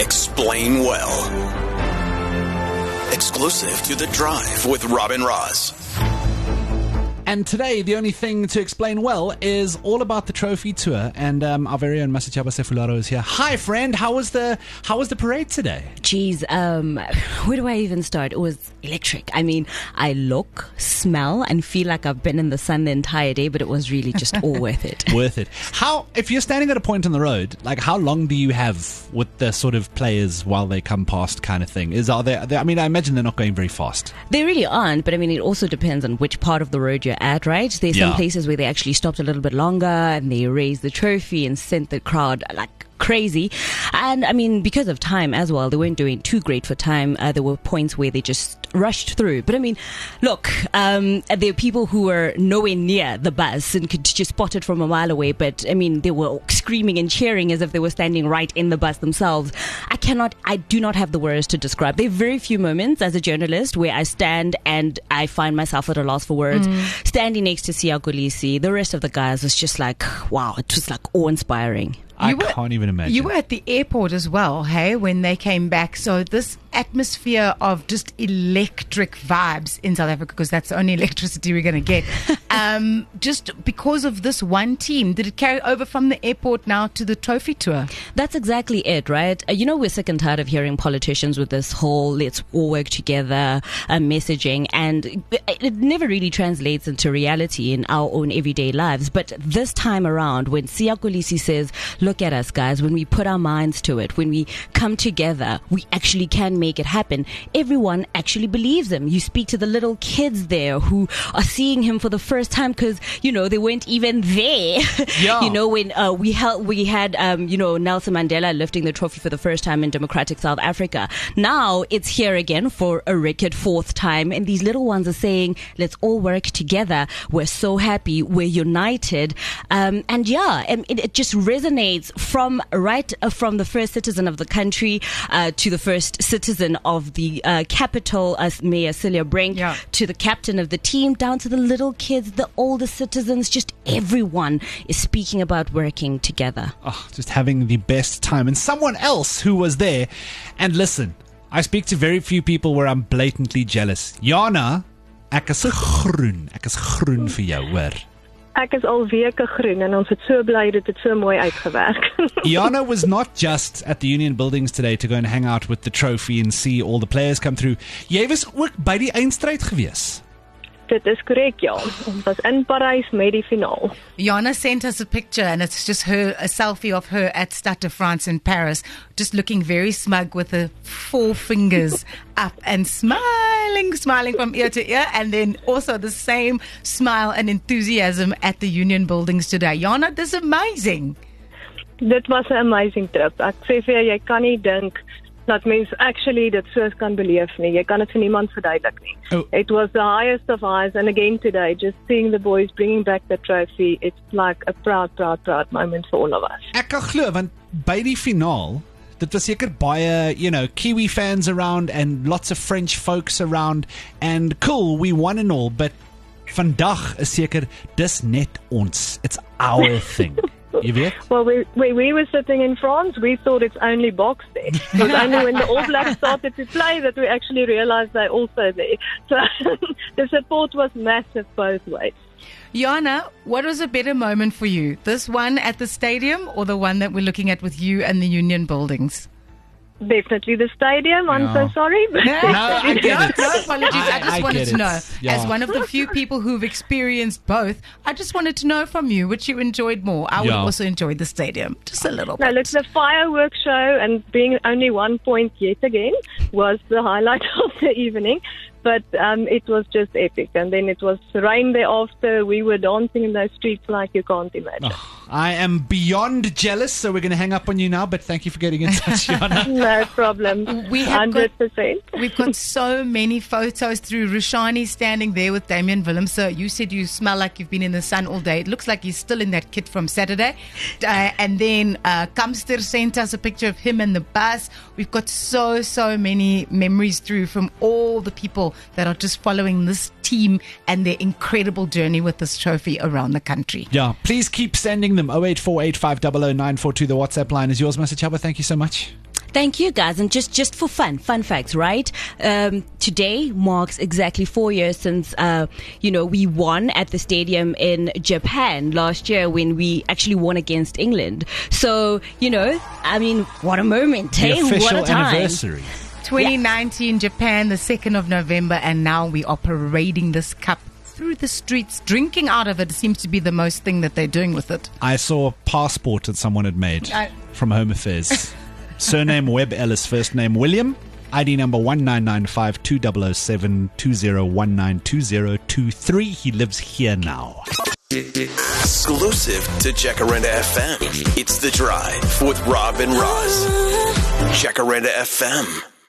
Explain well. Exclusive to The Drive with Rob and Roz. And today, the only thing to explain well is all about the trophy tour. And um, our very own Masechaba Sefularo is here. Hi, friend. How was the How was the parade today? Geez, um, where do I even start? It was electric. I mean, I look, smell, and feel like I've been in the sun the entire day, but it was really just all worth it. Worth it. How? If you're standing at a point on the road, like how long do you have with the sort of players while they come past, kind of thing? Is are they? I mean, I imagine they're not going very fast. They really aren't, but I mean, it also depends on which part of the road you're at, right? There's some places where they actually stopped a little bit longer and they raised the trophy and sent the crowd like crazy. And I mean, because of time as well, they weren't doing too great for time. Uh, there were points where they just rushed through. But I mean, look, um, there are people who were nowhere near the bus and could just spot it from a mile away. But I mean, they were screaming and cheering as if they were standing right in the bus themselves. I cannot, I do not have the words to describe. There are very few moments as a journalist where I stand and I find myself at a loss for words. Standing next to Siya the rest of the guys was just like, wow, it was like awe inspiring. I were- can't even imagine. You were at the airport as well, hey, when they came back. So this atmosphere of just electric vibes in South Africa, because that's the only electricity we're going to get. um, just because of this one team, did it carry over from the airport now to the trophy tour? That's exactly it, right? Uh, you know, we're sick and tired of hearing politicians with this whole let's all work together uh, messaging, and it, never really translates into reality in our own everyday lives. But this time around, when Siya Kolisi says, Look at us, guys, when we put our minds to it, when we come together, we actually can make it happen, everyone actually believes him. You speak to the little kids there who are seeing him for the first time because, you know, they weren't even there. Yeah. you know, when uh, we held, we had, um, you know, Nelson Mandela lifting the trophy for the first time in democratic South Africa. Now it's here again for a record fourth time, and these little ones are saying, "Let's all work together. We're so happy. We're united." Um, and yeah, um, it, it just resonates from right uh, from the first citizen of the country uh, to the first citizen of the uh, capital, uh, Mayor Cilliers Brink, Yeah. to the captain of the team, down to the little kids, the older citizens. Just everyone is speaking about working together. oh, just having the best time. And someone else who was there. And listen, I speak to very few people where I'm blatantly jealous. Jana, ek is groen. Ek is groen vir jou, hoor. Ek is al weke groen en ons het so bly dit het so mooi uitgewerk. Jana was not just at the Union Buildings today to go and hang out with the trophy and see all the players come through. Jy was ook by die eindstryd gewees. dit is korrek ja. Ons was in Parys met die finaal. Jana sent us a picture, and it's just her, a selfie of her at Stade de France in Paris, just looking very smug with her four fingers up and smiling, smiling from ear to ear, and then also the same smile and enthusiasm at the Union buildings today. Jana, this is amazing. Dit was 'n amazing trip. Ek sê vir jou jy kan nie dink dat mens actually dit so kan beleef nie. Jy kan dit vir niemand verduidelik nie. Oh. It was the highest of highs and again today just seeing the boys bringing back the trophy, it's like a proud proud proud moment for all of us. Ek kan glo want by die finaal Dit was seker baie, you know, Kiwi fans around and lots of French folks around and cool, we won and all, but vandag is seker dis net ons. It's our thing. Jy weet? Well, we, we we were sitting in France. We thought it's only Boks there. It was only when the All Blacks started to play that we actually realized they're also there. So the support was massive both ways. Jana, what was a better moment for you? This one at the stadium or the one that we're looking at with you and the Union buildings? Definitely the stadium. I'm Yeah. so sorry. No, I get it. No apologies. I, I- just I wanted to know, Yeah. as one of the few people who've experienced both, I just wanted to know from you which you enjoyed more. I would Yeah. also enjoy the stadium, just a little bit. No, bit. look, the fireworks show and being only one point yet again was the highlight of the evening. But um, it was just epic. And then it was rain thereafter. We were dancing in those streets like you can't imagine. I am beyond jealous, so we're going to hang up on you now, but thank you for getting in touch, Jana. No problem. We have got- 100%. We've got so many photos through Rushani standing there with Damian Willemse. So you said you smell like you've been in the sun all day. It looks like he's still in that kit from Saturday. Uh, and then uh, Kamster sent us a picture of him and the bus. We've got so, so many memories through from all the people that are just following this team and their incredible journey with this trophy around the country. Yeah, please keep sending them. 0848500942. The WhatsApp line is yours, Mr. Chaba. Thank you so much. Thank you, guys. And just, just for fun, fun facts, right? Um, today marks exactly four years since, uh, you know, we won at the stadium in Japan last year when we actually won against England. So, you know, I mean, what a moment, The hey? What official a time. anniversary. 2019 Japan, the 2nd of November, and now we are parading this cup through the streets. Drinking out of it seems to be the most thing that they're doing with it. I saw a passport that someone had made I- from Home Affairs. Surname Webb Ellis, first name William. ID number 1995 2007 20192023. He lives here now. Exclusive to Jacaranda FM. It's The Drive with Rob and Roz. Jacaranda FM.